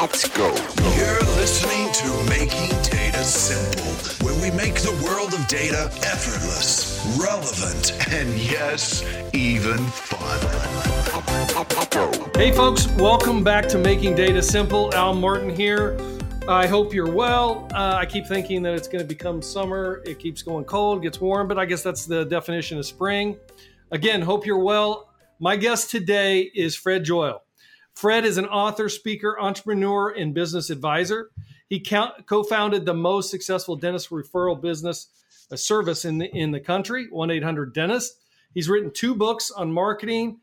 Let's go. You're listening to Making Data Simple, where we make the world of data effortless, relevant, and yes, even fun. Hey, folks, welcome back to Making Data Simple. Al Martin here. I hope you're well. Uh, I keep thinking that it's going to become summer. It keeps going cold, gets warm, but I guess that's the definition of spring. Again, hope you're well. My guest today is Fred Joyal. Fred is an author, speaker, entrepreneur, and business advisor. He co founded the most successful dentist referral business a service in the, in the country, 1 800 Dentist. He's written two books on marketing.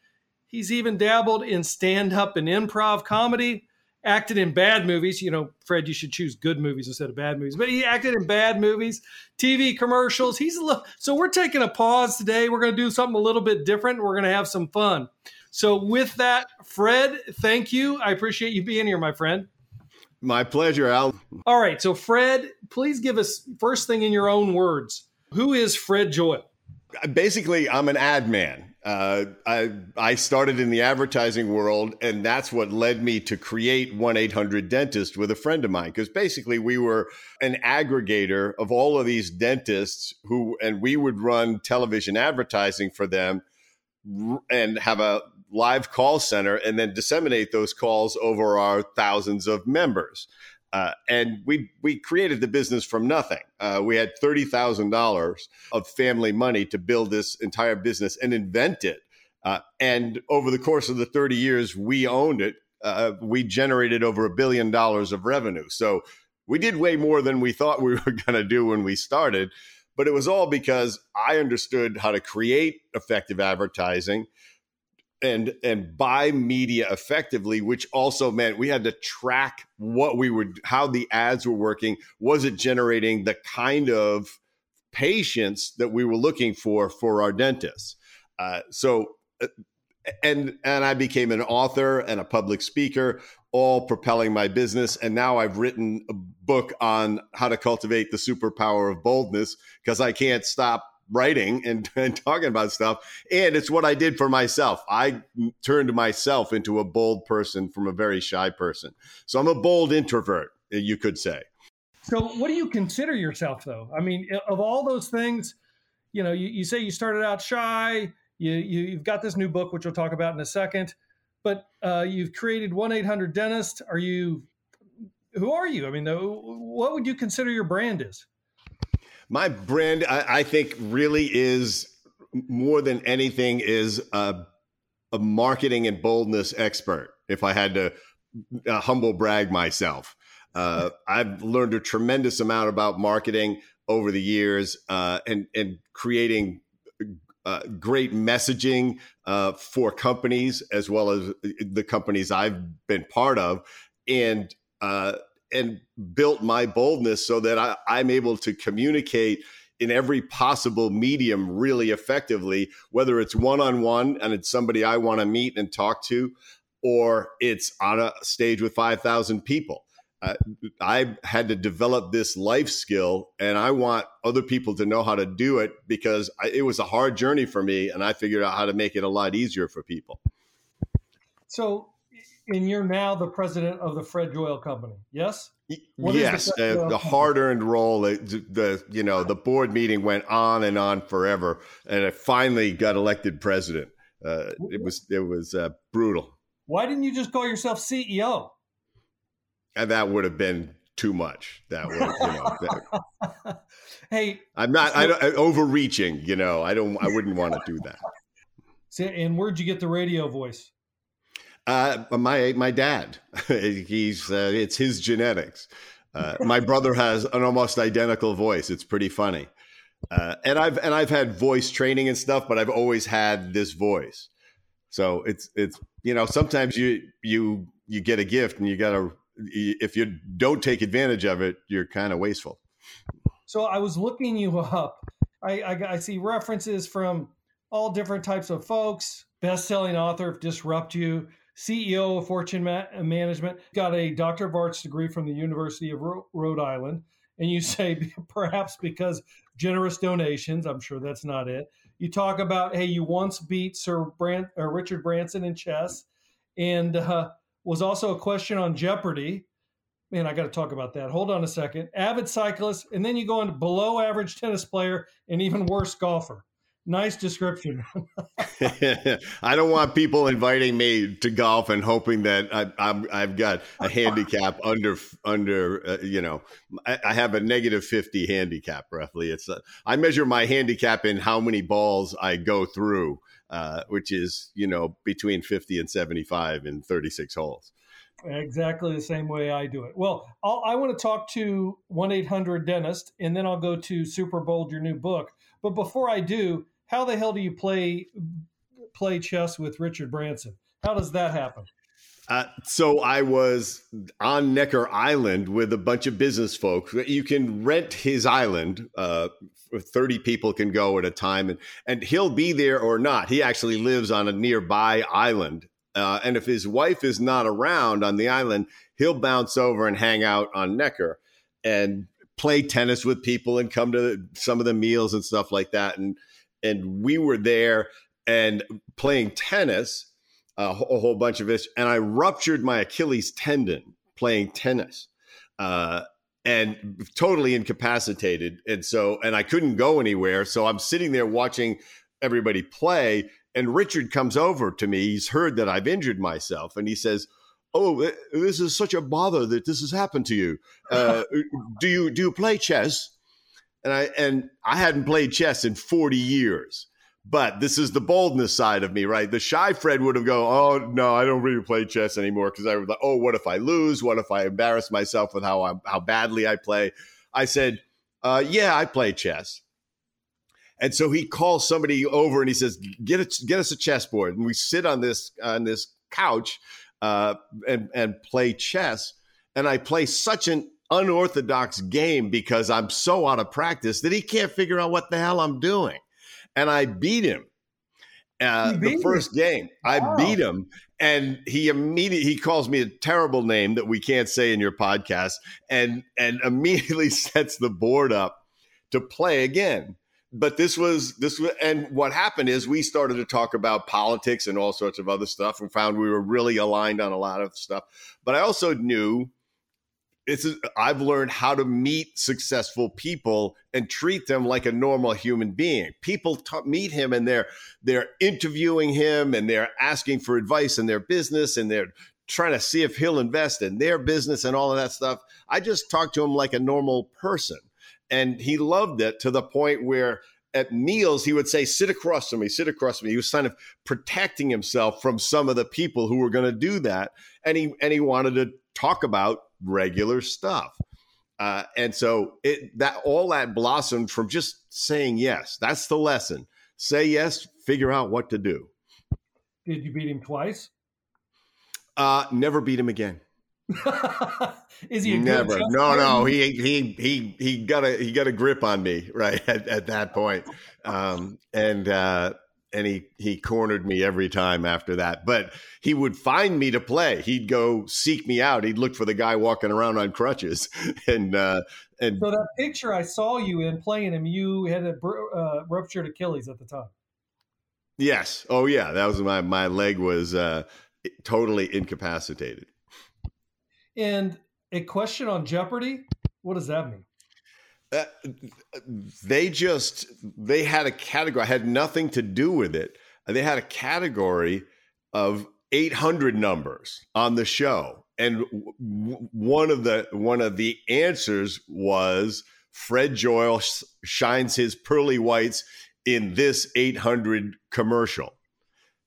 He's even dabbled in stand up and improv comedy, acted in bad movies. You know, Fred, you should choose good movies instead of bad movies, but he acted in bad movies, TV commercials. He's a little, so we're taking a pause today. We're going to do something a little bit different. We're going to have some fun. So, with that, Fred, thank you. I appreciate you being here, my friend. My pleasure, Al. All right. So, Fred, please give us first thing in your own words. Who is Fred Joyal? Basically, I'm an ad man. Uh, I I started in the advertising world, and that's what led me to create one eight hundred dentist with a friend of mine. Because basically, we were an aggregator of all of these dentists who, and we would run television advertising for them, and have a live call center and then disseminate those calls over our thousands of members. Uh, and we we created the business from nothing. Uh, we had thirty thousand dollars of family money to build this entire business and invent it. Uh, and over the course of the thirty years we owned it, uh, we generated over a billion dollars of revenue. So we did way more than we thought we were going to do when we started. But it was all because I understood how to create effective advertising and and buy media effectively which also meant we had to track what we would how the ads were working was it generating the kind of patients that we were looking for for our dentists uh, so uh, and and I became an author and a public speaker, all propelling my business. And now I've written a book on how to cultivate the superpower of boldness because I can't stop writing and, and talking about stuff. And it's what I did for myself. I turned myself into a bold person from a very shy person. So I'm a bold introvert, you could say. So, what do you consider yourself, though? I mean, of all those things, you know, you, you say you started out shy, you, you, have got this new book, which we'll talk about in a second, but uh, you've created 1 800 Dentist. Are you, who are you? I mean, what would you consider your brand is? My brand, I, I think, really is more than anything is a, a, marketing and boldness expert. If I had to uh, humble brag myself, uh, I've learned a tremendous amount about marketing over the years uh, and and creating uh, great messaging uh, for companies as well as the companies I've been part of, and uh, and built my boldness so that I, I'm able to communicate in every possible medium really effectively, whether it's one on one and it's somebody I want to meet and talk to, or it's on a stage with 5,000 people. Uh, I had to develop this life skill, and I want other people to know how to do it because I, it was a hard journey for me, and I figured out how to make it a lot easier for people. So, and you're now the president of the Fred Joyal Company. Yes. What yes, the, uh, the hard-earned role. The, the you know the board meeting went on and on forever, and I finally got elected president. Uh, it was it was uh, brutal. Why didn't you just call yourself CEO? And that would have been too much. That would, you know. That, hey, I'm not. So, I, I overreaching. You know, I don't. I wouldn't want to do that. And where'd you get the radio voice? Uh, my my dad. He's uh, it's his genetics. Uh, my brother has an almost identical voice. It's pretty funny. Uh, and I've and I've had voice training and stuff, but I've always had this voice. So it's it's you know sometimes you you you get a gift and you got to if you don't take advantage of it, you're kind of wasteful. So I was looking you up. I, I, I see references from all different types of folks. Best-selling author of Disrupt You, CEO of Fortune Ma- Management, got a Doctor of Arts degree from the University of Rhode Island. And you say perhaps because generous donations. I'm sure that's not it. You talk about hey, you once beat Sir uh, Richard Branson in chess, and uh, was also a question on Jeopardy. Man, I got to talk about that. Hold on a second. Avid cyclist, and then you go into below average tennis player and even worse golfer. Nice description. I don't want people inviting me to golf and hoping that I, have got a handicap under under uh, you know I, I, have a negative fifty handicap roughly. It's uh, I measure my handicap in how many balls I go through, uh, which is you know between fifty and seventy five in thirty six holes. Exactly the same way I do it. Well, I'll, I want to talk to one eight hundred dentist, and then I'll go to Super Bold, your new book. But before I do how the hell do you play play chess with Richard Branson? How does that happen? Uh, so I was on Necker Island with a bunch of business folks. You can rent his island. Uh, Thirty people can go at a time, and and he'll be there or not. He actually lives on a nearby island, uh, and if his wife is not around on the island, he'll bounce over and hang out on Necker and play tennis with people and come to some of the meals and stuff like that. And and we were there and playing tennis, a whole bunch of us, and I ruptured my Achilles tendon playing tennis. Uh, and totally incapacitated. And so, and I couldn't go anywhere. So I'm sitting there watching everybody play. And Richard comes over to me. He's heard that I've injured myself. And he says, Oh, this is such a bother that this has happened to you. Uh, do you do you play chess? And I and I hadn't played chess in 40 years. But this is the boldness side of me, right? The shy Fred would have go, "Oh no, I don't really play chess anymore," because I was like, "Oh, what if I lose? What if I embarrass myself with how I, how badly I play?" I said, uh, "Yeah, I play chess." And so he calls somebody over and he says, "Get a, get us a chessboard." And we sit on this on this couch uh, and and play chess. And I play such an unorthodox game because I'm so out of practice that he can't figure out what the hell I'm doing. And I beat him. Uh, beat the first him. game, I beat him, and he immediately he calls me a terrible name that we can't say in your podcast, and and immediately sets the board up to play again. But this was this was, and what happened is we started to talk about politics and all sorts of other stuff, and found we were really aligned on a lot of stuff. But I also knew it's I've learned how to meet successful people and treat them like a normal human being. People t- meet him and they're they're interviewing him and they're asking for advice in their business and they're trying to see if he'll invest in their business and all of that stuff. I just talked to him like a normal person, and he loved it to the point where at meals he would say sit across from me sit across from me he was kind of protecting himself from some of the people who were going to do that and he and he wanted to talk about regular stuff. Uh, and so it that all that blossomed from just saying yes. That's the lesson. Say yes, figure out what to do. Did you beat him twice? Uh, never beat him again. Is he never? No, no. He he he he got a he got a grip on me right at, at that point. Um, and uh, and he he cornered me every time after that. But he would find me to play. He'd go seek me out. He'd look for the guy walking around on crutches, and uh, and so that picture I saw you in playing him, you had a uh, ruptured Achilles at the time. Yes. Oh yeah, that was my my leg was uh, totally incapacitated. And a question on Jeopardy. What does that mean? Uh, they just they had a category I had nothing to do with it. They had a category of 800 numbers on the show. And w- one of the one of the answers was fred joyal sh- shines his pearly whites in this 800 commercial.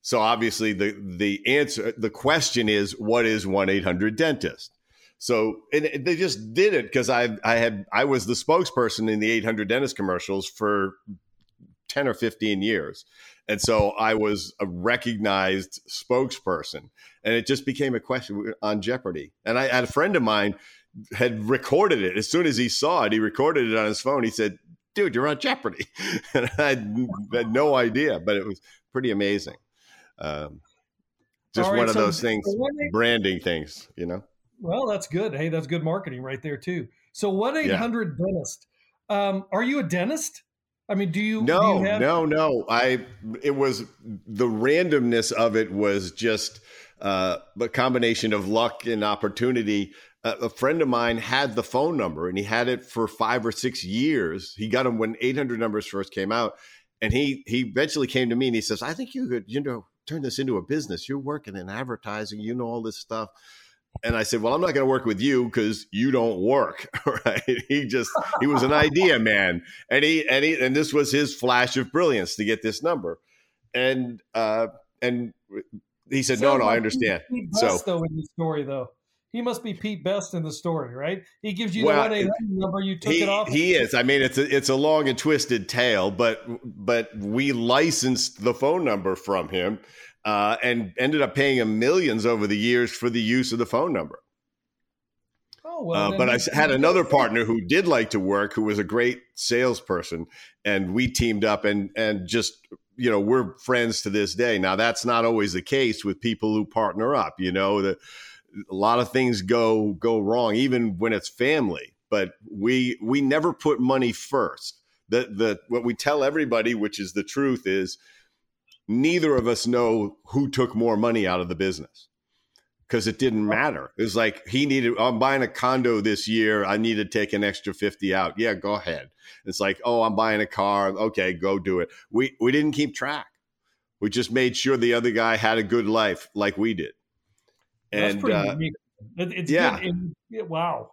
So obviously the the answer the question is what is 1-800 dentist so and they just did it because I I had I was the spokesperson in the 800 dentist commercials for 10 or 15 years. And so I was a recognized spokesperson. And it just became a question on Jeopardy. And I had a friend of mine had recorded it. As soon as he saw it, he recorded it on his phone. He said, Dude, you're on Jeopardy. and I had, no idea, but it was pretty amazing. Um, just right, one of so those things, branding things, you know? Well, that's good. Hey, that's good marketing right there too. So, one eight hundred dentist. Um, are you a dentist? I mean, do you? No, do you have- no, no. I. It was the randomness of it was just. uh, a combination of luck and opportunity. Uh, a friend of mine had the phone number and he had it for five or six years. He got them when 800 numbers first came out. And he, he eventually came to me and he says, I think you could, you know, turn this into a business. You're working in advertising, you know, all this stuff. And I said, Well, I'm not going to work with you because you don't work. Right. He just, he was an idea man. And he, and he, and this was his flash of brilliance to get this number. And, uh, and he said, "No, no, like I understand." Pete Best, so, though, in the story, though, he must be Pete Best in the story, right? He gives you well, the one eight hundred number. You took he, it off. He is. I mean, it's a it's a long and twisted tale, but but we licensed the phone number from him, uh, and ended up paying him millions over the years for the use of the phone number. Oh, well, uh, but I had another partner who did like to work, who was a great salesperson, and we teamed up and and just you know we're friends to this day. Now that's not always the case with people who partner up. You know, the, a lot of things go go wrong, even when it's family. But we we never put money first. The the what we tell everybody, which is the truth, is neither of us know who took more money out of the business because it didn't matter. It was like he needed, I'm buying a condo this year. I need to take an extra 50 out. Yeah, go ahead. It's like, oh, I'm buying a car. Okay, go do it. We we didn't keep track. We just made sure the other guy had a good life like we did. And uh, it, it's yeah. And, wow.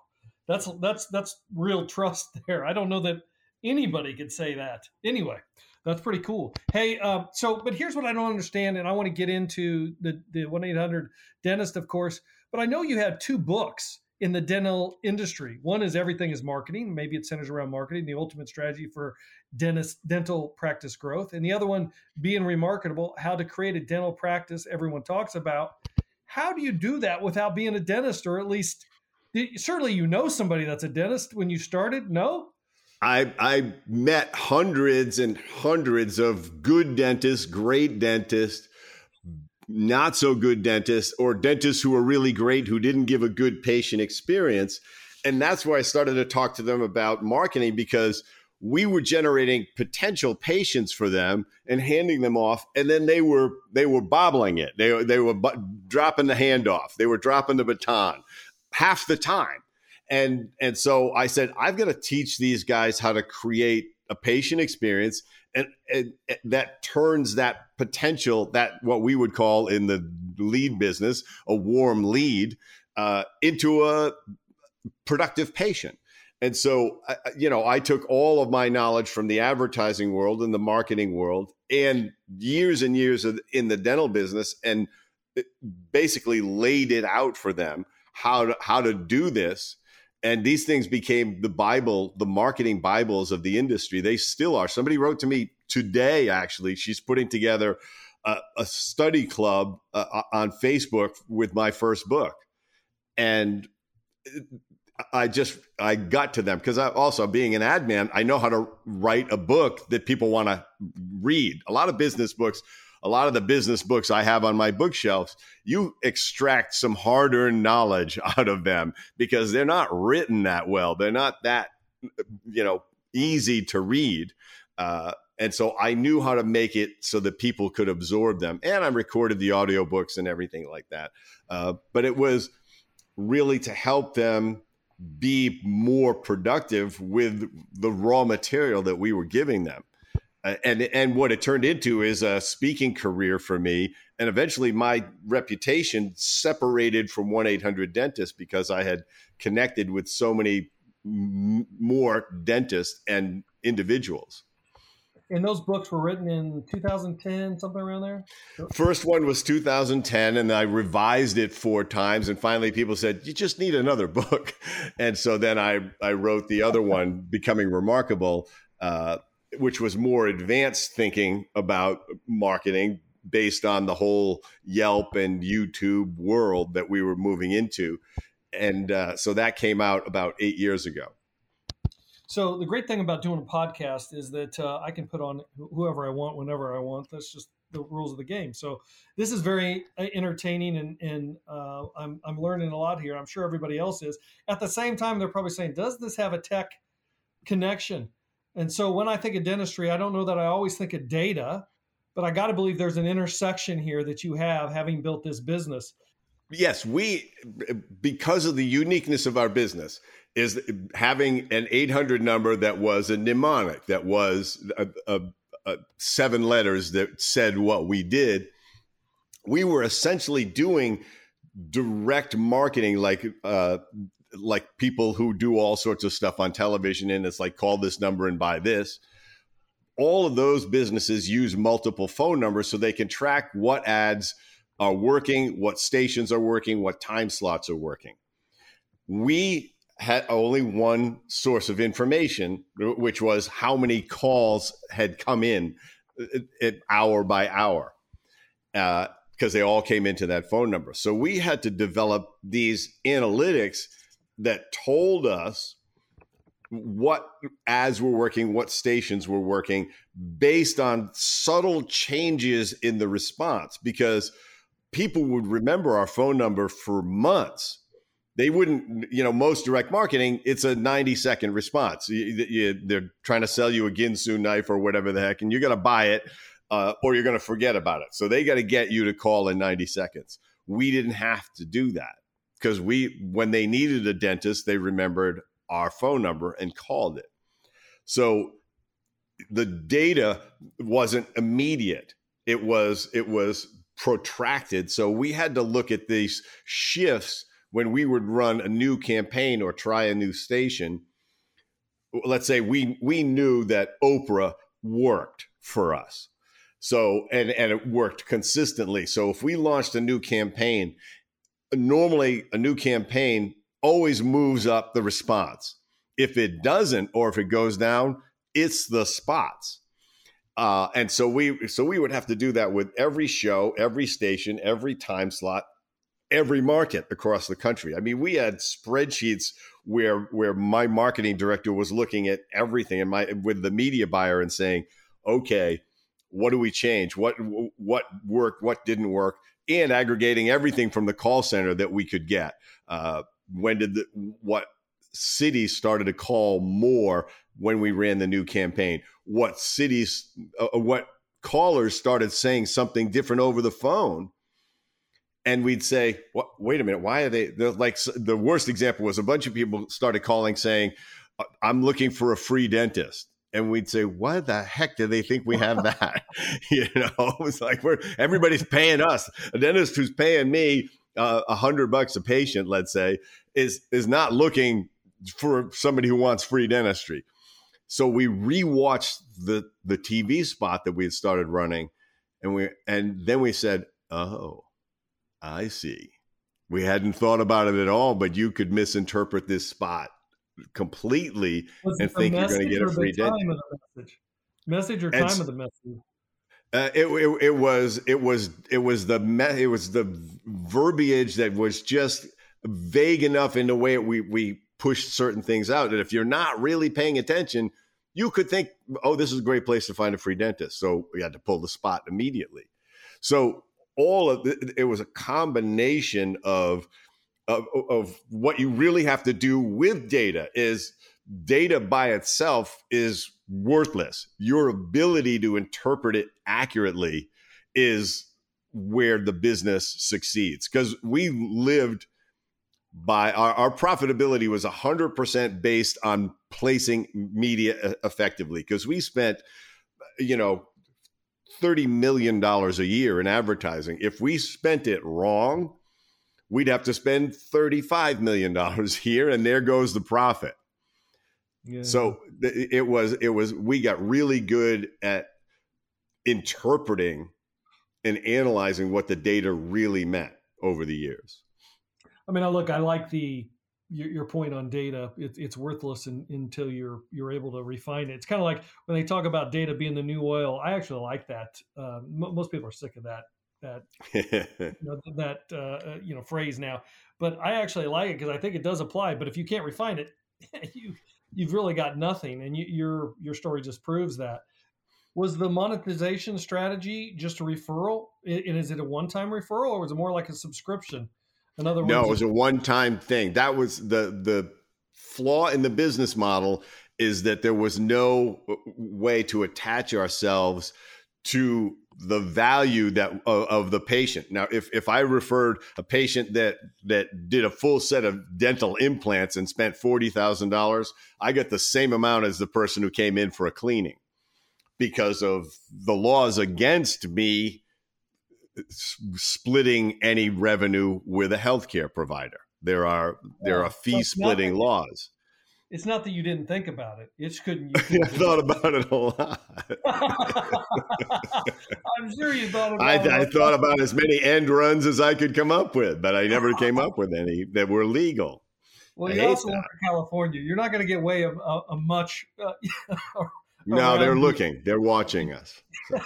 That's that's that's real trust there. I don't know that anybody could say that. Anyway, that's pretty cool. Hey, uh, so but here's what I don't understand, and I want to get into the the one eight hundred dentist, of course. But I know you have two books in the dental industry. One is everything is marketing. Maybe it centers around marketing, the ultimate strategy for dentist dental practice growth, and the other one being remarkable, how to create a dental practice everyone talks about. How do you do that without being a dentist, or at least certainly you know somebody that's a dentist when you started? No, I I met hundreds and hundreds of good dentists, great dentists, not so good dentists, or dentists who were really great who didn't give a good patient experience. And that's where I started to talk to them about marketing because we were generating potential patients for them and handing them off and then they were they were bobbling it. They, they were dropping the handoff. They were dropping the baton half the time and and so I said, I've got to teach these guys how to create a patient experience and, and, and, that turns that potential that what we would call in the lead business a warm lead uh, into a productive patient. And so you know i took all of my knowledge from the advertising world and the marketing world and years and years of, in the dental business and basically laid it out for them how to, how to do this and these things became the bible the marketing bibles of the industry. They still are. Somebody wrote to me today actually. She's putting together a, a study club uh, uh on facebook with my first book. And i just i got to them because i also being an ad man i know how to write a book that people want to read. A lot of business books a lot of the business books I have on my bookshelves, you extract some hard earned knowledge out of them because they're not written that well. They're not that, you know, easy to read. Uh, and so I knew how to make it so that people could absorb them. And I recorded the audiobooks and everything like that. Uh, but it was really to help them be more productive with the raw material that we were giving them and and what it turned into is a speaking career for me. And eventually my reputation separated from 1-800 dentist because i had connected with so many m- more dentists and individuals. And those books were written in 2010 something around there? First one was 2010 and i revised it four times and finally people said you just need another book. And so then i i wrote the other one becoming remarkable uh, which was more advanced thinking about marketing based on the whole Yelp and YouTube world that we were moving into. And uh, so that came out about eight years ago. So the great thing about doing a podcast is that uh, I can put on whoever I want whenever I want. That's just the rules of the game. So this is very uh, entertaining, and, and uh, I'm I'm learning a lot here. I'm sure everybody else is. At the same time, they're probably saying, "Does this have a tech connection?" And so when I think of dentistry, I don't know that I always think of data. but I got to believe there's an intersection here that you have having built this business. Yes, we, because of the uniqueness of our business, is having an 800 number that was a mnemonic, that was a, a, a seven letters that said what we did. We were essentially doing direct marketing, like uh, like people who do all sorts of stuff on television, and it's like call this number and buy this all of those businesses use multiple phone numbers so they can track what ads are working, what stations are working, what time slots are working. We had only one source of information, which was how many calls had come in uh, hour by hour, because uh, they all came into that phone number. So we had to develop these analytics that told us what ads were working, what stations were working based on subtle changes in the response because people would remember our phone number for months. They wouldn't, you know, most direct marketing, it's a 90 second response. You, you, they're trying to sell you a Ginsu knife or whatever the heck, and you're going to buy it uh, or you're going to forget about it. So they got to get you to call in 90 seconds. We didn't have to do that because we, when they needed a dentist, they remembered our phone number and called it. So the data wasn't immediate. It was it was protracted. So we had to look at these shifts when we would run a new campaign or try a new station. Let's say we we knew that Oprah worked for us. So and and it worked consistently. So if we launched a new campaign, normally a new campaign always moves up the response. If it doesn't, or if it goes down, it's the spots. Uh, and so we so we would have to do that with every show, every station, every time slot, every market across the country. I mean, we had spreadsheets where where my marketing director was looking at everything and my with the media buyer and saying, okay, what do we change? What what worked? What didn't work? And aggregating everything from the call center that we could get. Uh, when did the, what cities started to call more when we ran the new campaign? What cities, uh, uh, what callers started saying something different over the phone? And we'd say, what, wait a minute, why are they like the worst example was a bunch of people started calling saying, uh, I'm looking for a free dentist and we'd say, "Why the heck do they think we have that?" you know, it's like we're everybody's paying us. A dentist who's paying me uh, a uh, hundred bucks a patient, let's say, is is not looking for somebody who wants free dentistry. So we rewatched the the TV spot that we had started running, and we and then we said, "Oh, I see. We hadn't thought about it at all, but you could misinterpret this spot completely and think you're going to get a free dentistry." Message? message or time and, of the message? Uh, it, it, it, was it was it was the me- it was the verbiage that was just vague enough in the way we we pushed certain things out that if you're not really paying attention, you could think, oh, this is a great place to find a free dentist. So we had to pull the spot immediately. So all of it, it was a combination of, of of what you really have to do with data is data by itself is worthless. Your ability to interpret it accurately is where the business succeeds. Because we lived by our, our profitability was 100% based on placing media effectively. Because we spent you know 30 million dollars a year in advertising. If we spent it wrong we'd have to spend 35 million dollars here and there goes the profit yeah. So it was it was we got really good at interpreting and analyzing what the data really meant over the years. I mean, I look, I like the your, your point on data. It's it's worthless in, until you're you're able to refine it. It's kind of like when they talk about data being the new oil. I actually like that. Uh, m- most people are sick of that that you know, that uh, uh, you know phrase now, but I actually like it because I think it does apply. But if you can't refine it, you you've really got nothing, and you, your your story just proves that. Was the monetization strategy just a referral? And is it a one time referral, or was it more like a subscription? In other words, no, it was a one time thing. That was the the flaw in the business model is that there was no way to attach ourselves to the value that of, of, the patient. Now, if if I referred a patient that that did a full set of dental implants and spent forty thousand dollars, I get the same amount as the person who came in for a cleaning, because of the laws against me splitting any revenue with a healthcare provider. There are there are fee splitting laws it's not that you didn't think about it. It's couldn't. You couldn't I thought about it a lot. I'm sure you thought about. I, it. I thought about as many end runs as I could come up with, but I never came up with any that were legal. Well, you also live in California. You're not going to get away a, a, a much. Uh, no, they're looking. They're watching us. So.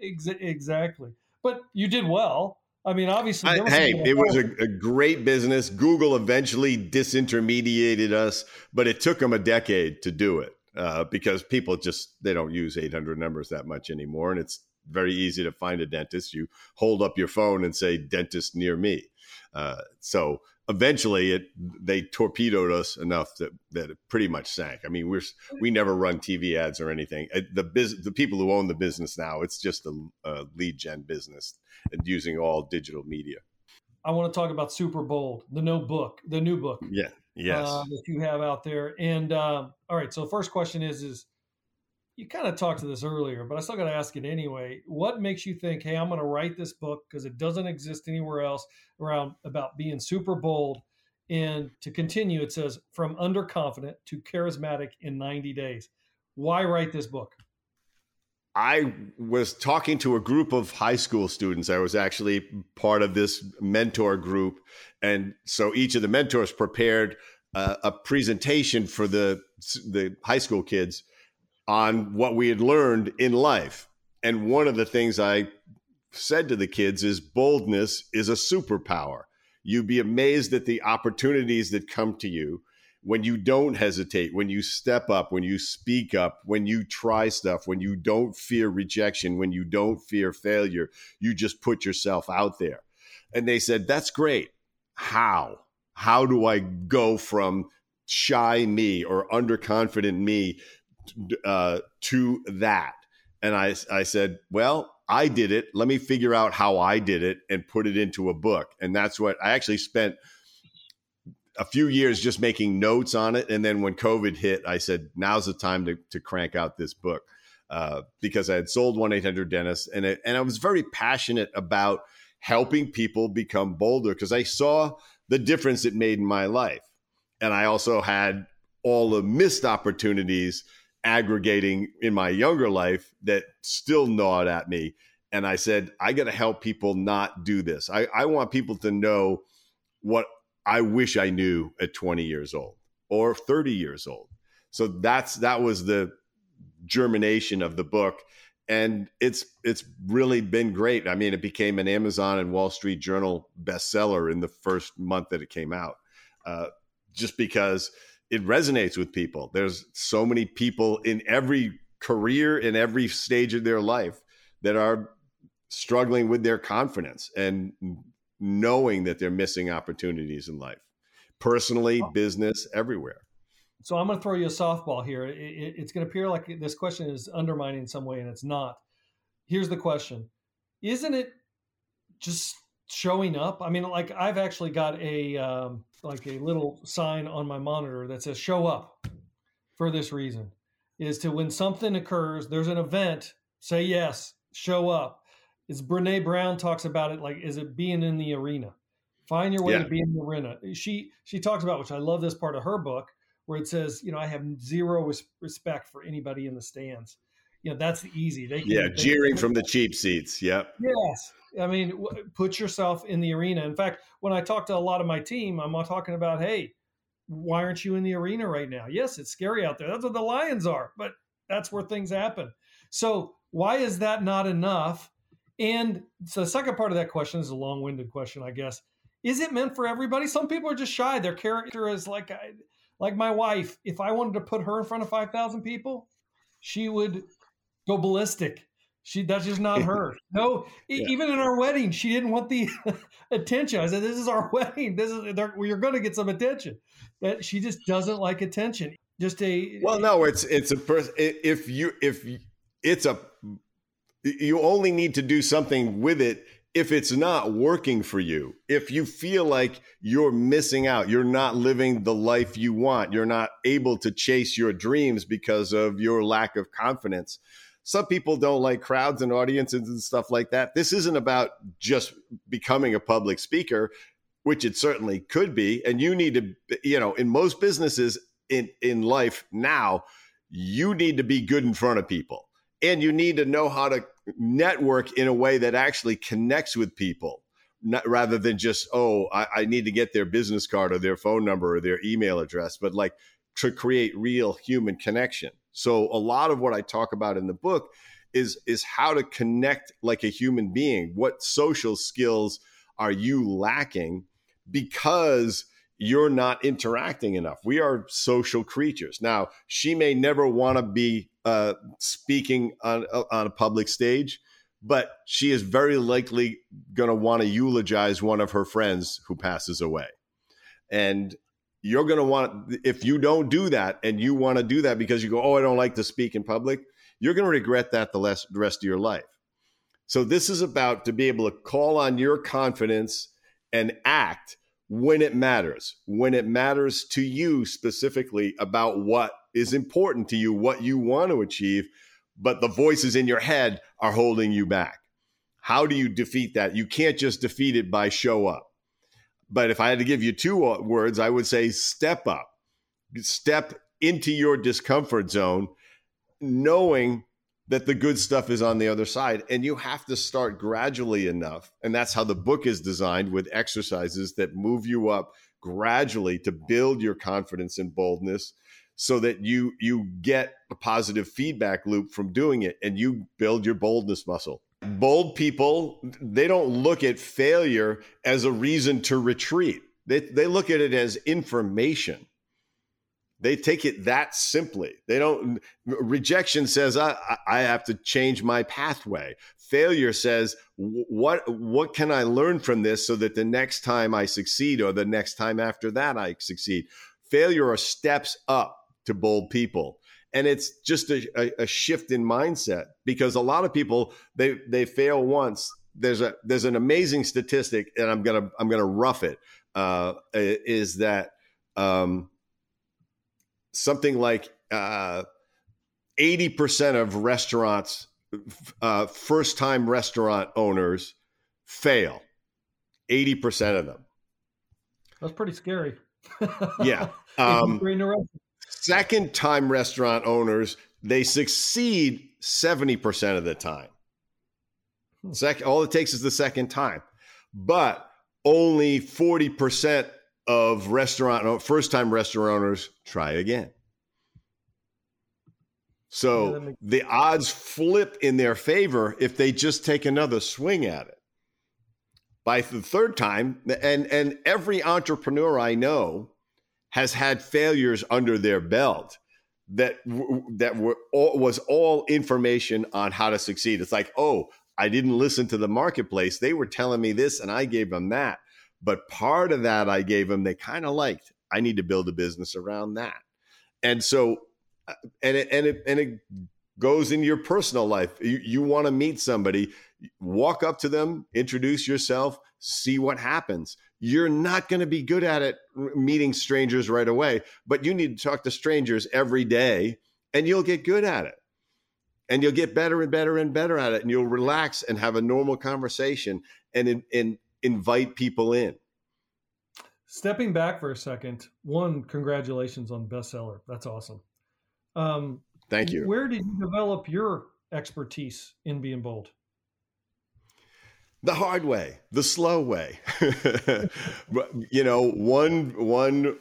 exactly. But you did well. I mean, obviously, I, hey, it was a, a, great business. Google eventually disintermediated us, but it took them a decade to do it uh, because people just they don't use 800 numbers that much anymore, and it's very easy to find a dentist. You hold up your phone and say "dentist near me." Uh, so eventually, it they torpedoed us enough that that it pretty much sank. I mean, we're we never run TV ads or anything. The biz, the people who own the business now, it's just a, a lead gen business and using all digital media. I want to talk about Super Bold, the new book, the new book. Yeah. Yes. Uh, that you have out there. And uh, all right, so first question is is you kind of talked to this earlier, but I still got to ask it anyway. What makes you think, hey, I'm going to write this book because it doesn't exist anywhere else around about being super bold? And to continue, it says from underconfident to charismatic in 90 days. Why write this book? I was talking to a group of high school students. I was actually part of this mentor group. And so each of the mentors prepared uh, a presentation for the, the high school kids on what we had learned in life. And one of the things I said to the kids is boldness is a superpower. You'd be amazed at the opportunities that come to you when you don't hesitate, when you step up, when you speak up, when you try stuff, when you don't fear rejection, when you don't fear failure, you just put yourself out there. And they said, That's great. How? How do I go from shy me or underconfident me uh, to that? And I, I said, Well, I did it. Let me figure out how I did it and put it into a book. And that's what I actually spent a few years just making notes on it. And then when COVID hit, I said, now's the time to, to crank out this book uh, because I had sold 1 800 Dentist and, and I was very passionate about helping people become bolder because I saw the difference it made in my life. And I also had all the missed opportunities aggregating in my younger life that still gnawed at me. And I said, I got to help people not do this. I, I want people to know what I wish I knew at 20 years old or 30 years old. So that's that was the germination of the book and it's it's really been great. I mean, it became an Amazon and Wall Street Journal bestseller in the first month that it came out, uh, just because it resonates with people. There's so many people in every career in every stage of their life that are struggling with their confidence and knowing that they're missing opportunities in life, personally, business, everywhere. So I'm going to throw you a softball here. It, it, it's going to appear like this question is undermining in some way, and it's not. Here's the question: Isn't it just showing up? I mean, like I've actually got a um, like a little sign on my monitor that says "Show up" for this reason. Is to when something occurs, there's an event, say yes, show up is Brene Brown talks about it like is it being in the arena. Find your way yeah. to be in the arena. She she talks about which I love this part of her book where it says, you know, I have zero res- respect for anybody in the stands. You know, that's easy. They can, yeah, they jeering from the cheap seats. Yep. Yes. I mean, w- put yourself in the arena. In fact, when I talk to a lot of my team, I'm talking about, hey, why aren't you in the arena right now? Yes, it's scary out there. That's what the Lions are, but that's where things happen. So why is that not enough? And so the second part of that question is a long-winded question, I guess. Is it meant for everybody? Some people are just shy. Their character is like like my wife. If I wanted to put her in front of 5,000 people, she would go ballistic. She that's just not her. No, yeah. even in our wedding, she didn't want the attention. I said, "This is our wedding. This is you're going to get some attention." That she just doesn't like attention. Just a well, no, it's it's a person. If you if it's a you only need to do something with it if it's not working for you, if you feel like you're missing out, you're not living the life you want, you're not able to chase your dreams because of your lack of confidence. Some people don't like crowds and audiences and stuff like that. This isn't about just becoming a public speaker, which it certainly could be. And you need to, you know, in most businesses in, in life now, you need to be good in front of people and you need to know how to network in a way that actually connects with people not, rather than just oh I, I, need to get their business card or their phone number or their email address but like to create real human connection so a lot of what i talk about in the book is is how to connect like a human being what social skills are you lacking because you're not interacting enough. We are social creatures. Now, she may never want to be uh, speaking on, on a public stage, but she is very likely going to want to eulogize one of her friends who passes away. And you're going to want, if you don't do that and you want to do that because you go, oh, I don't like to speak in public, you're going to regret that the, less, the rest of your life. So, this is about to be able to call on your confidence and act when it matters, when it matters to you specifically about what is important to you, what you want to achieve, but the voices in your head are holding you back. How do you defeat that? You can't just defeat it by show up. But if I had to give you two uh, words, I would say step up, step into your discomfort zone, knowing that the good stuff is on the other side. And you have to start gradually enough. And that's how the book is designed with exercises that move you up gradually to build your confidence and boldness so that you you get a positive feedback loop from doing it and you build your boldness muscle. Bold people, they don't look at failure as a reason to retreat. They, they look at it as information they take it that simply. They don't. Rejection says I, I have to change my pathway. Failure says what what can I learn from this so that the next time I succeed or the next time after that I succeed. Failure are steps up to bold people, and it's just a, a, a shift in mindset because a lot of people they they fail once. There's a there's an amazing statistic, and I'm gonna I'm gonna rough it. Uh, is that um, something like uh, 80% of restaurants, uh, first time restaurant owners fail. 80% of them. That's pretty scary. yeah. Um, second time restaurant owners, they succeed 70% of the time. Hmm. Second, all it takes is the second time. But only 40% of restaurant first time restaurant owners try again. So yeah, makes- the odds flip in their favor if they just take another swing at it. By the third time, and and every entrepreneur I know has had failures under their belt that that were all, was all information on how to succeed. It's like, oh, I didn't listen to the marketplace; they were telling me this, and I gave them that. But part of that I gave them, they kind of liked. I need to build a business around that. And so, uh, and it, and it, and it goes in your personal life. You, you want to meet somebody, walk up to them, introduce yourself, see what happens. You're not going to be good at it meeting strangers right away, but you need to talk to strangers every day and you'll get good at it. And you'll get better and better and better at it. And you'll relax and have a normal conversation. And in invite people in. Stepping back for a second, one, congratulations on bestseller. That's awesome. Um, Thank you. Where did you develop your expertise in being bold? The hard way, the slow way. you know, one one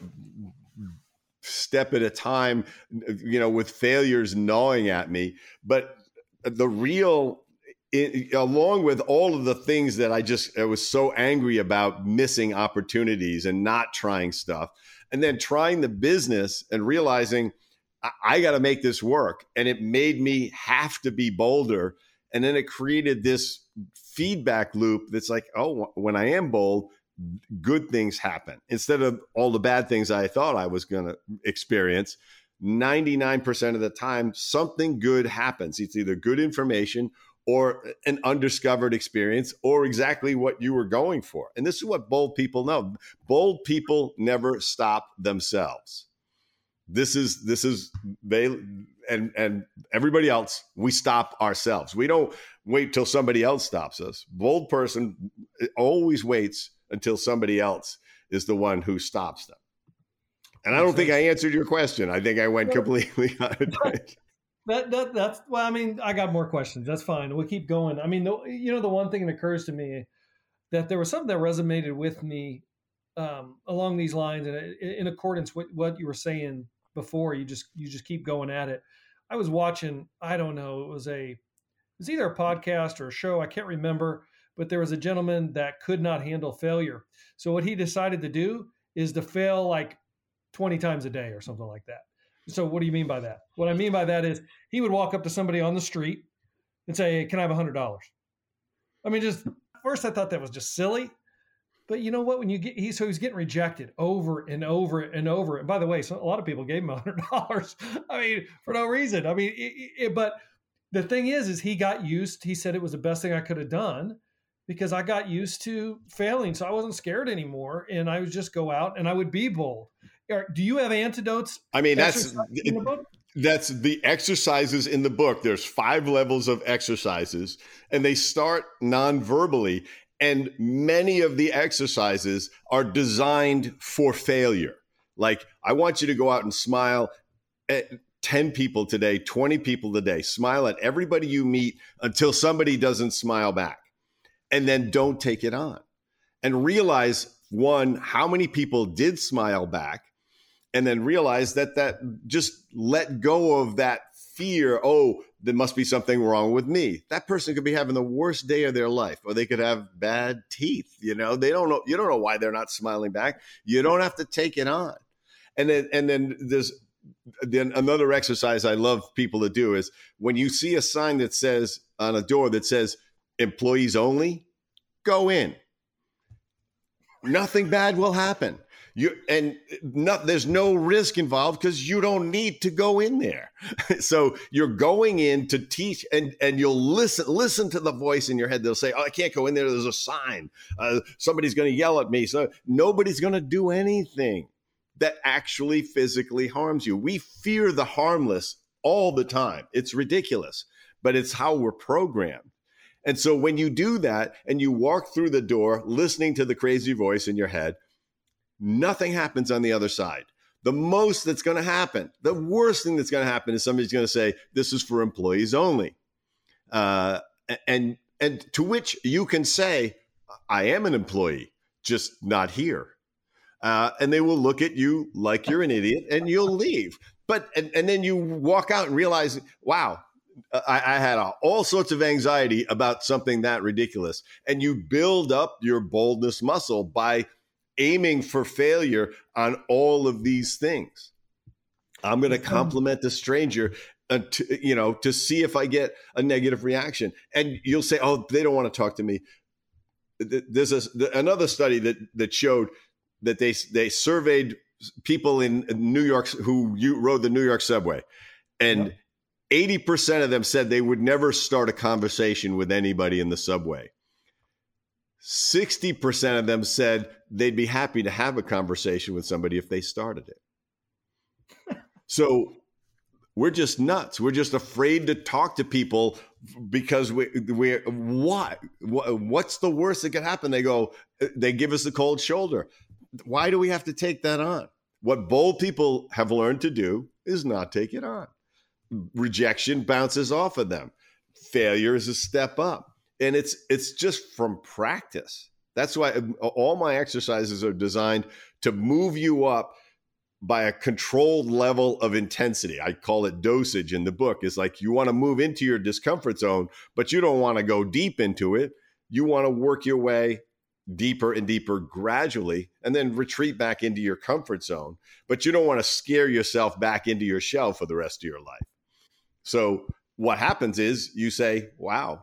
step at a time. You know, with failures gnawing at me, but the real it, along with all of the things that I just I was so angry about missing opportunities and not trying stuff, and then trying the business and realizing I, I got to make this work, and it made me have to be bolder, and then it created this feedback loop that's like, oh, when I am bold, good things happen instead of all the bad things I thought I was going to experience. 99% of the time, something good happens. It's either good information or an undiscovered experience or exactly what you were going for. And this is what bold people know. Bold people never stop themselves. This is this is they and and everybody else we stop ourselves. We don't wait till somebody else stops us. Bold person always waits until somebody else is the one who stops them. And I don't think I answered your question. I think I went completely on that, that that's well i mean i got more questions that's fine we'll keep going i mean the, you know the one thing that occurs to me that there was something that resonated with me um, along these lines and in accordance with what you were saying before you just you just keep going at it i was watching i don't know it was a it was either a podcast or a show i can't remember but there was a gentleman that could not handle failure so what he decided to do is to fail like 20 times a day or something like that so what do you mean by that? What I mean by that is he would walk up to somebody on the street and say, "Can I have a hundred dollars?" I mean, just first I thought that was just silly, but you know what? When you get he so he's getting rejected over and over and over. And by the way, so a lot of people gave him a hundred dollars. I mean, for no reason. I mean, it, it, but the thing is, is he got used. He said it was the best thing I could have done because I got used to failing, so I wasn't scared anymore, and I would just go out and I would be bold Eric, do you have antidotes? I mean, that's that's the exercises in the book. There's five levels of exercises, and they start non-verbally. And many of the exercises are designed for failure. Like, I want you to go out and smile at 10 people today, 20 people today. Smile at everybody you meet until somebody doesn't smile back. And then don't take it on. And realize one, how many people did smile back and then realize that that just let go of that fear oh there must be something wrong with me. That person could be having the worst day of their life or they could have bad teeth you know? They don't know you don't know why they're not smiling back. You don't have to take it on. And then and then there's then another exercise i love people to do is when you see a sign that says on a door that says employees only go in. Nothing bad will happen you and not, there's no risk involved because you don't need to go in there. so you're going in to teach, and and you'll listen listen to the voice in your head. They'll say, "Oh, I can't go in there. There's a sign. Uh, somebody's going to yell at me." So nobody's going to do anything that actually physically harms you. We fear the harmless all the time. It's ridiculous, but it's how we're programmed. And so when you do that and you walk through the door listening to the crazy voice in your head, Nothing happens on the other side. The most that's going to happen, the worst thing that's going to happen is somebody's going to say, This is for employees only. Uh, and, and to which you can say, I am an employee, just not here. Uh, and they will look at you like you're an idiot and you'll leave. But, and, and then you walk out and realize, wow, I, I, had all sorts of anxiety about something that ridiculous. And you build up your boldness muscle by aiming for failure on all of these things. I'm going to compliment the stranger, uh, to, you know, to see if I get a negative reaction. And you'll say, "Oh, they don't want to talk to me." There's a, another study that that showed that they they surveyed people in New York who rode the New York subway, and eighty percent of them said they would never start a conversation with anybody in the subway. 60% of them said they'd be happy to have a conversation with somebody if they started it. so we're just nuts. We're just afraid to talk to people because we we what what's the worst that could happen? They go they give us the cold shoulder. Why do we have to take that on? What bold people have learned to do is not take it on. Rejection bounces off of them. Failure is a step up and it's it's just from practice. That's why um, all my exercises are designed to move you up by a controlled level of intensity. I call it dosage in the book. Is like you want to move into your discomfort zone, but you don't want to go deep into it. You want to work your way deeper and deeper gradually and then retreat back into your comfort zone, but you don't want to scare yourself back into your shell for the rest of your life. So what happens is you say, "Wow,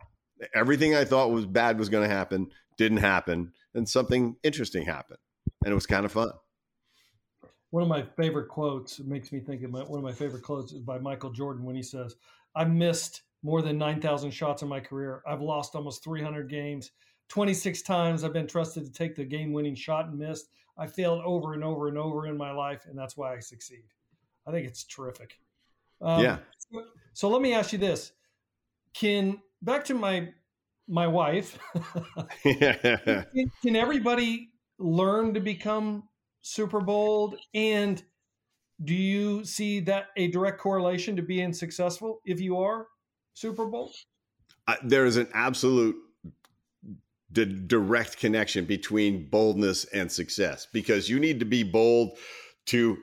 everything I thought was bad was going to happen didn't happen, and something interesting happened, and it was kind of fun. One of my favorite quotes makes me think of my, one of my favorite quotes is by Michael Jordan when he says, "I missed more than 9,000 shots in my career. I've lost almost 300 games. 26 times I've been trusted to take the game winning shot and missed. I failed over and over and over in my life, and that's why I succeed. I think it's terrific. Um, yeah. So let me ask you this: Can back to my my wife? can, can everybody learn to become super bold? And do you see that a direct correlation to being successful if you are super bold? Uh, there is an absolute d- direct connection between boldness and success because you need to be bold to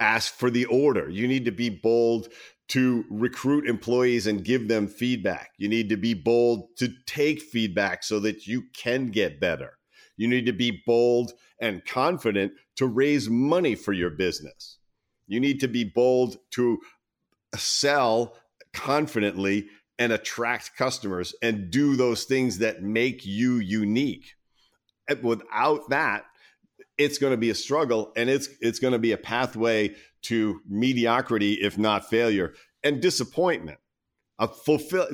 ask for the order. You need to be bold to recruit employees and give them feedback. You need to be bold to take feedback so that you can get better. You need to be bold and confident to raise money for your business. You need to be bold to sell confidently and attract customers and do those things that make you unique. Without that, it's going to be a struggle and it's it's going to be a pathway to mediocrity if not failure and disappointment. A fulfill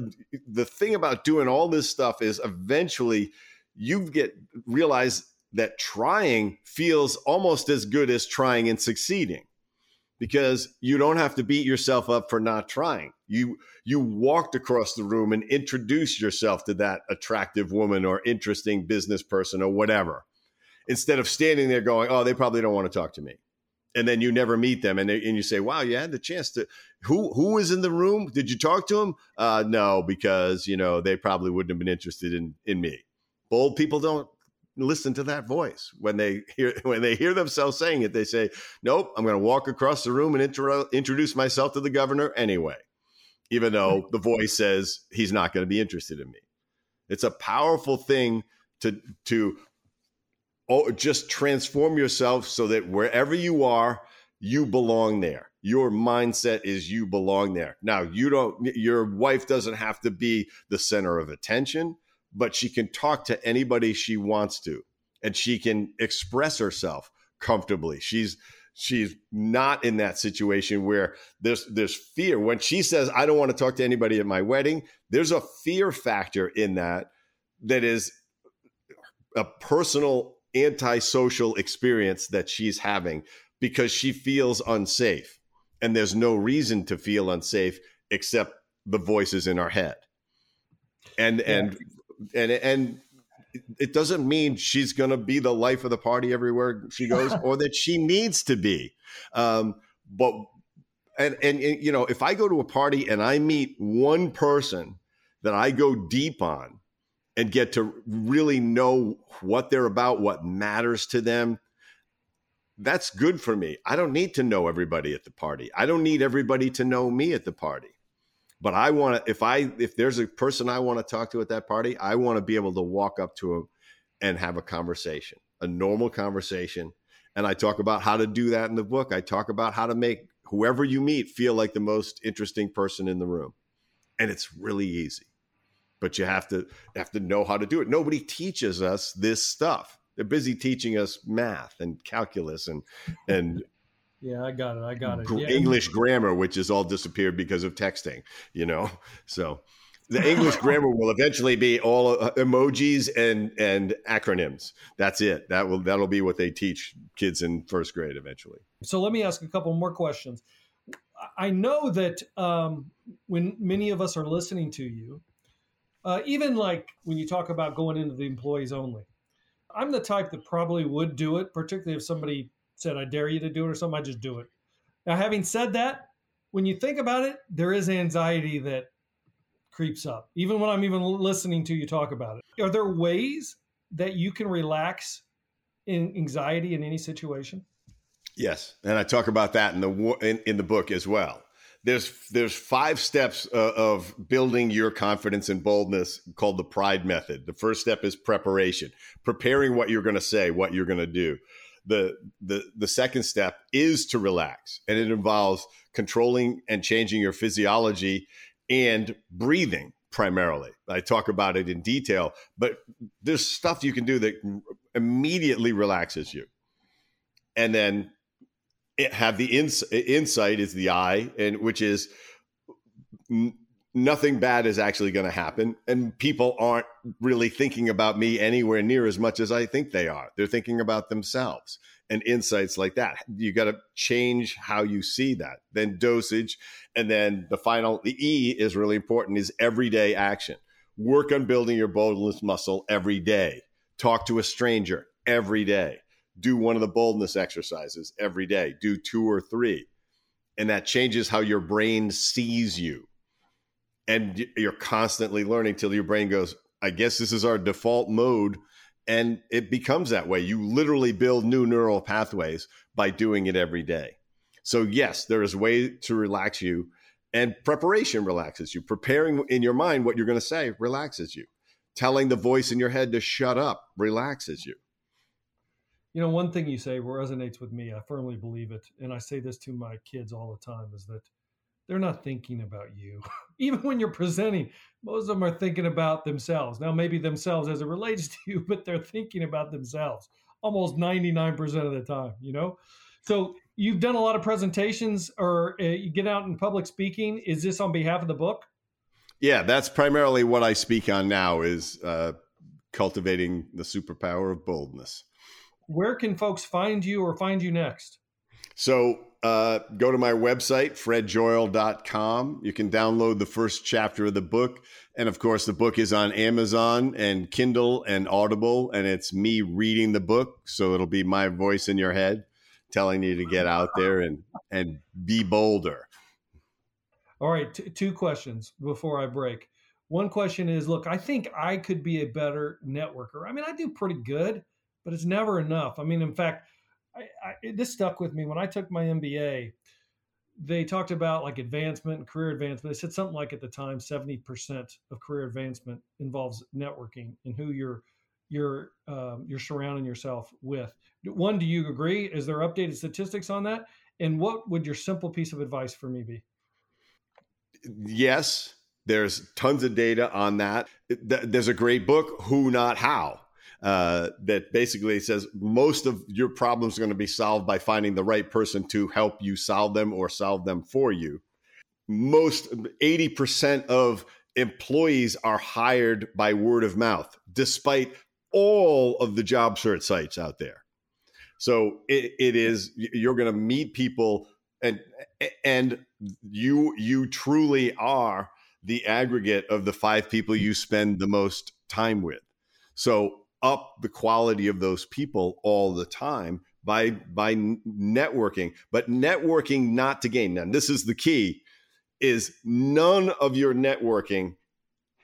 the thing about doing all this stuff is eventually you get realize that trying feels almost as good as trying and succeeding because you don't have to beat yourself up for not trying. You you walked across the room and introduced yourself to that attractive woman or interesting business person or whatever. Instead of standing there going, "Oh, they probably don't want to talk to me." And then you never meet them and they, and you say, "Wow, you had the chance to who who was in the room? Did you talk to them?" Uh, no, because, you know, they probably wouldn't have been interested in in me. Bold people don't listen to that voice when they hear when they hear themselves saying it they say nope i'm going to walk across the room and intro, introduce myself to the governor anyway even though the voice says he's not going to be interested in me it's a powerful thing to to oh, just transform yourself so that wherever you are you belong there your mindset is you belong there now you don't your wife doesn't have to be the center of attention but she can talk to anybody she wants to and she can express herself comfortably. She's she's not in that situation where there's there's fear when she says I don't want to talk to anybody at my wedding. There's a fear factor in that that is a personal antisocial experience that she's having because she feels unsafe. And there's no reason to feel unsafe except the voices in our head. And yeah. and and and it doesn't mean she's going to be the life of the party everywhere she goes or that she needs to be. Um, but and, and, and you know if i go to a party and i meet one person that i go deep on and get to really know what they're about what matters to them that's good for me i don't need to know everybody at the party i don't need everybody to know me at the party but I want to if I if there's a person I want to talk to at that party, I want to be able to walk up to him and have a conversation, a normal conversation. And I talk about how to do that in the book. I talk about how to make whoever you meet feel like the most interesting person in the room. And it's really easy. But you have to have to know how to do it. Nobody teaches us this stuff. They're busy teaching us math and calculus and and yeah, I got it. I got it. Yeah. English grammar, which has all disappeared because of texting, you know? So the English grammar will eventually be all uh, emojis and and acronyms. That's it. That will that'll be what they teach kids in first grade eventually. So let me ask a couple more questions. I know that um, when many of us are listening to you, uh, even like when you talk about going into the employees only, I'm the type that probably would do it, particularly if somebody said, I dare you to do it or something, I just do it. Now, having said that, when you think about it, there is anxiety that creeps up, even when I'm even listening to you talk about it. Are there ways that you can relax in anxiety in any situation? Yes, and I talk about that in the in, in the book as well. There's there's five steps uh, of building your confidence and boldness called the Pride method. The first step is preparation, preparing what you're going to say, what you're going to do. The the the second step is to relax and it involves controlling and changing your physiology and breathing primarily. I talk about it in detail but there's stuff you can do that immediately relaxes you. And then have the ins- insight is the eye and which is nothing bad is actually going to happen. And people aren't really thinking about me anywhere near as much as I think they are. They're thinking about themselves and insights like that. You got to change how you see that. Then dosage. And then the final, the E is really important is everyday action. Work on building your boldness muscle every day. Talk to a stranger every day. Do one of the boldness exercises every day. Do two or three. And that changes how your brain sees you and you're constantly learning till your brain goes i guess this is our default mode and it becomes that way you literally build new neural pathways by doing it every day so yes there is way to relax you and preparation relaxes you preparing in your mind what you're going to say relaxes you telling the voice in your head to shut up relaxes you you know one thing you say resonates with me i firmly believe it and i say this to my kids all the time is that they're not thinking about you. Even when you're presenting, most of them are thinking about themselves. Now, maybe themselves as it relates to you, but they're thinking about themselves almost 99% of the time, you know? So you've done a lot of presentations or uh, you get out in public speaking. Is this on behalf of the book? Yeah, that's primarily what I speak on now is uh, cultivating the superpower of boldness. Where can folks find you or find you next? So uh, go to my website, fredjoyal.com. You can download the first chapter of the book. And of course, the book is on Amazon and Kindle and Audible. And it's me reading the book. So it'll be my voice in your head telling you to get out there and, and be bolder. All right. T- two questions before I break. One question is look, I think I could be a better networker. I mean, I do pretty good, but it's never enough. I mean, in fact, I, I, this stuck with me when I took my MBA. They talked about like advancement and career advancement. They said something like at the time, seventy percent of career advancement involves networking and who you're you're um, you're surrounding yourself with. One, do you agree? Is there updated statistics on that? And what would your simple piece of advice for me be? Yes, there's tons of data on that. There's a great book, Who Not How, uh, that basically says most of your problems are going to be solved by finding the right person to help you solve them or solve them for you. Most 80% of employees are hired by word of mouth, despite all of the job search sites out there. So it, it is you're going to meet people and and you you truly are the aggregate of the five people you spend the most time with. So up the quality of those people all the time by by networking but networking not to gain now this is the key is none of your networking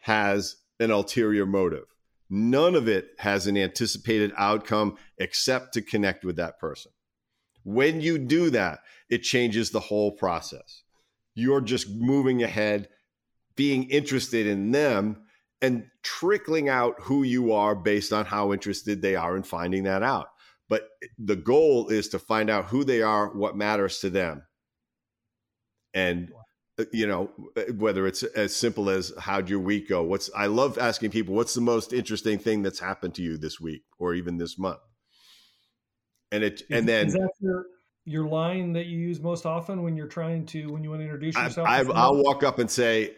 has an ulterior motive. None of it has an anticipated outcome except to connect with that person. When you do that it changes the whole process. You're just moving ahead being interested in them and trickling out who you are based on how interested they are in finding that out. But the goal is to find out who they are, what matters to them. And uh, you know whether it's as simple as how'd your week go what's i love asking people what's the most interesting thing that's happened to you this week or even this month and it and then is that your your line that you use most often when you're trying to when you want to introduce yourself? I, will walk up and say,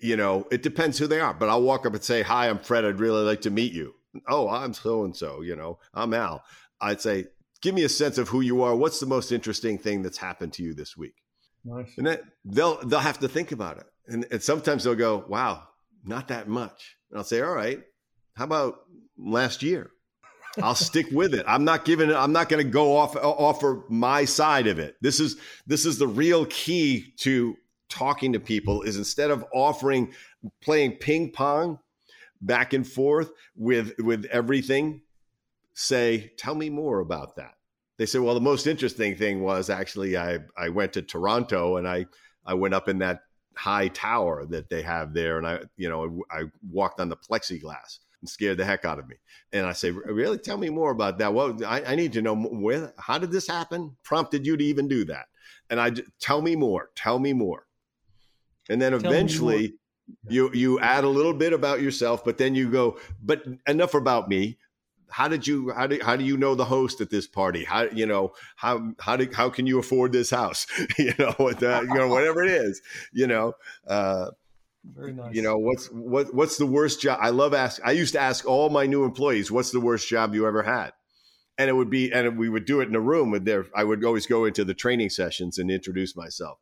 you know, it depends who they are, but I'll walk up and say, "Hi, I'm Fred. I'd really like to meet you." Oh, I'm so and so. You know, I'm Al. I'd say, give me a sense of who you are. What's the most interesting thing that's happened to you this week? Nice. And then they'll they'll have to think about it, and, and sometimes they'll go, "Wow, not that much." And I'll say, "All right, how about last year?" I'll stick with it. I'm not giving. I'm not going to go off offer my side of it. This is this is the real key to talking to people. Is instead of offering playing ping pong back and forth with with everything, say, tell me more about that. They say, well, the most interesting thing was actually I I went to Toronto and I I went up in that high tower that they have there and I you know I walked on the plexiglass and scared the heck out of me. And I say, really, tell me more about that. Well, I, I need to know where, how did this happen? Prompted you to even do that? And I tell me more, tell me more. And then tell eventually you, you add a little bit about yourself, but then you go, but enough about me how did you how do how do you know the host at this party how you know how how do how can you afford this house you know the, you know whatever it is you know uh, Very nice. You know, what's what what's the worst job? I love ask. I used to ask all my new employees, "What's the worst job you ever had?" And it would be, and we would do it in a room with their. I would always go into the training sessions and introduce myself,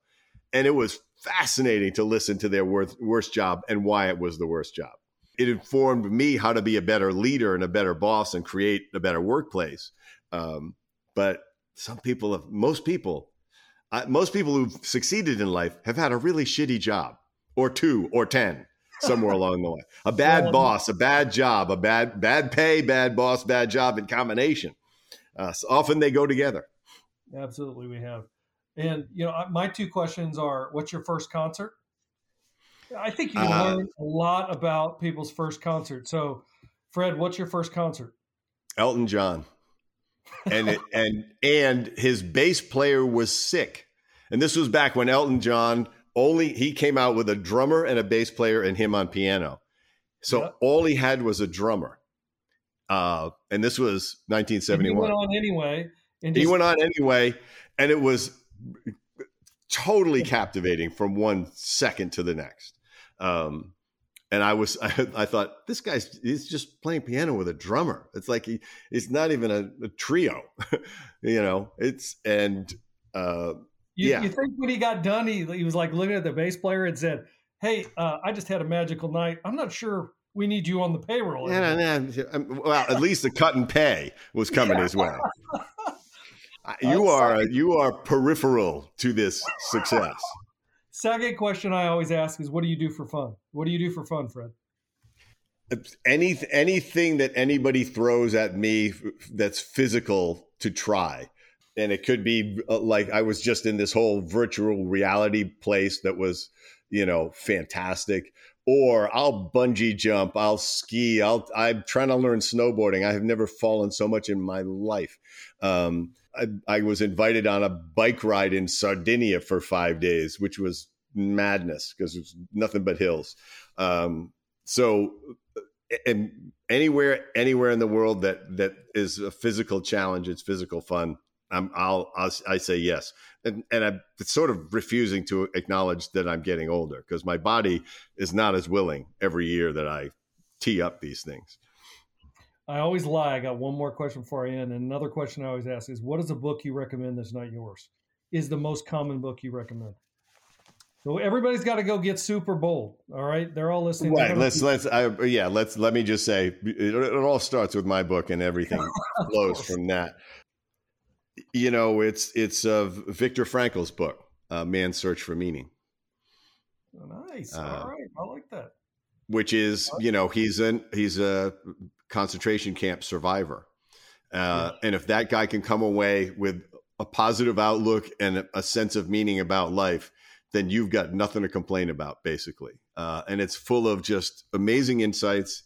and it was fascinating to listen to their worst, worst job and why it was the worst job. It informed me how to be a better leader and a better boss and create a better workplace. Um, but some people have, most people, uh, most people who've succeeded in life have had a really shitty job or two or 10 somewhere along the way. A bad well, boss, a bad job, a bad, bad pay, bad boss, bad job in combination. Uh, so often they go together. Absolutely, we have. And, you know, my two questions are what's your first concert? I think you uh, learn a lot about people's first concert. So, Fred, what's your first concert? Elton John. and it, and and his bass player was sick. And this was back when Elton John only he came out with a drummer and a bass player and him on piano. So yep. all he had was a drummer. Uh, and this was 1971. And he went on anyway. And just- he went on anyway, and it was totally captivating from one second to the next. Um, and I was, I, I, thought this guy's he's just playing piano with a drummer. It's like he, it's not even a, a trio, you know. It's and uh, you, yeah. You think when he got done, he, he was like looking at the bass player and said, Hey, uh, I just had a magical night. I'm not sure we need you on the payroll. Yeah, yeah, um, well, at least the cut and pay was coming yeah. his way. you are you are peripheral to this success. Second question I always ask is, what do you do for fun? What do you do for fun, Fred? Any anything that anybody throws at me that's physical to try and it could be uh, like I was just in this whole virtual reality place that was, you know, fantastic. Or I'll bungee jump, I'll ski, I'll I'm trying to learn snowboarding. I have never fallen so much in my life. Um, I, I was invited on a bike ride in Sardinia for five days, which was madness because it's nothing but hills. Um, so, and anywhere, anywhere in the world that that is a physical challenge, it's physical fun. I'm, I'll, I'll I say yes, and and I'm sort of refusing to acknowledge that I'm getting older because my body is not as willing every year that I tee up these things. I always lie. I got one more question before I end. And another question I always ask is, what is a book you recommend that's not yours? Is the most common book you recommend? So everybody's got to go get super bold. All right, they're all listening. Right. Let's be- let's I, yeah. Let's let me just say it, it all starts with my book, and everything flows from that. You know, it's it's uh, Viktor Frankl's book, uh, "Man's Search for Meaning." Oh, nice. Uh, All right, I like that. Which is, you know, he's an he's a concentration camp survivor, uh, yeah. and if that guy can come away with a positive outlook and a sense of meaning about life, then you've got nothing to complain about, basically. Uh, and it's full of just amazing insights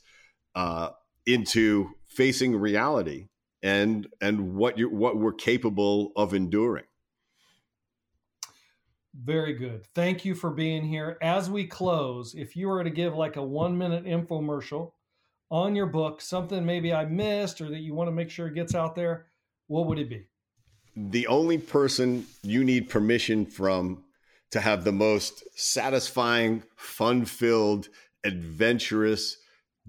uh, into facing reality and and what you what we're capable of enduring. Very good. Thank you for being here. As we close, if you were to give like a one minute infomercial on your book, something maybe I missed or that you want to make sure it gets out there, what would it be? The only person you need permission from to have the most satisfying, fun filled, adventurous,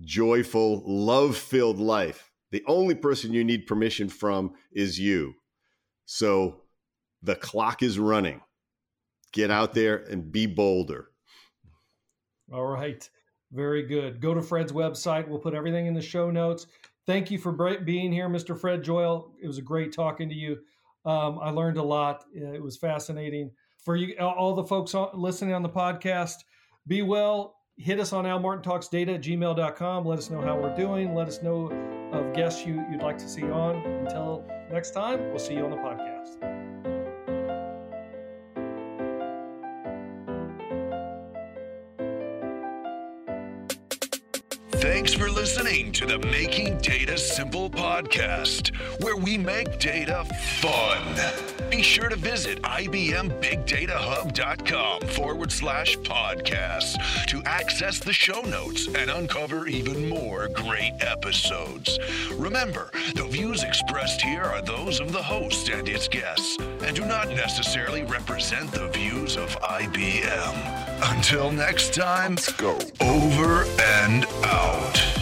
joyful, love filled life the only person you need permission from is you. So the clock is running. Get out there and be bolder. All right. Very good. Go to Fred's website. We'll put everything in the show notes. Thank you for being here, Mr. Fred Joyal. It was a great talking to you. Um, I learned a lot. It was fascinating. For you, all the folks listening on the podcast, be well. Hit us on almartintalksdata at gmail.com. Let us know how we're doing. Let us know of guests you, you'd like to see on. Until next time, we'll see you on the podcast. Thanks for listening to the Making Data Simple podcast, where we make data fun. Be sure to visit IBMBigDataHub.com forward slash podcasts to access the show notes and uncover even more great episodes. Remember, the views expressed here are those of the host and its guests and do not necessarily represent the views of IBM. Until next time, Let's go. over and out.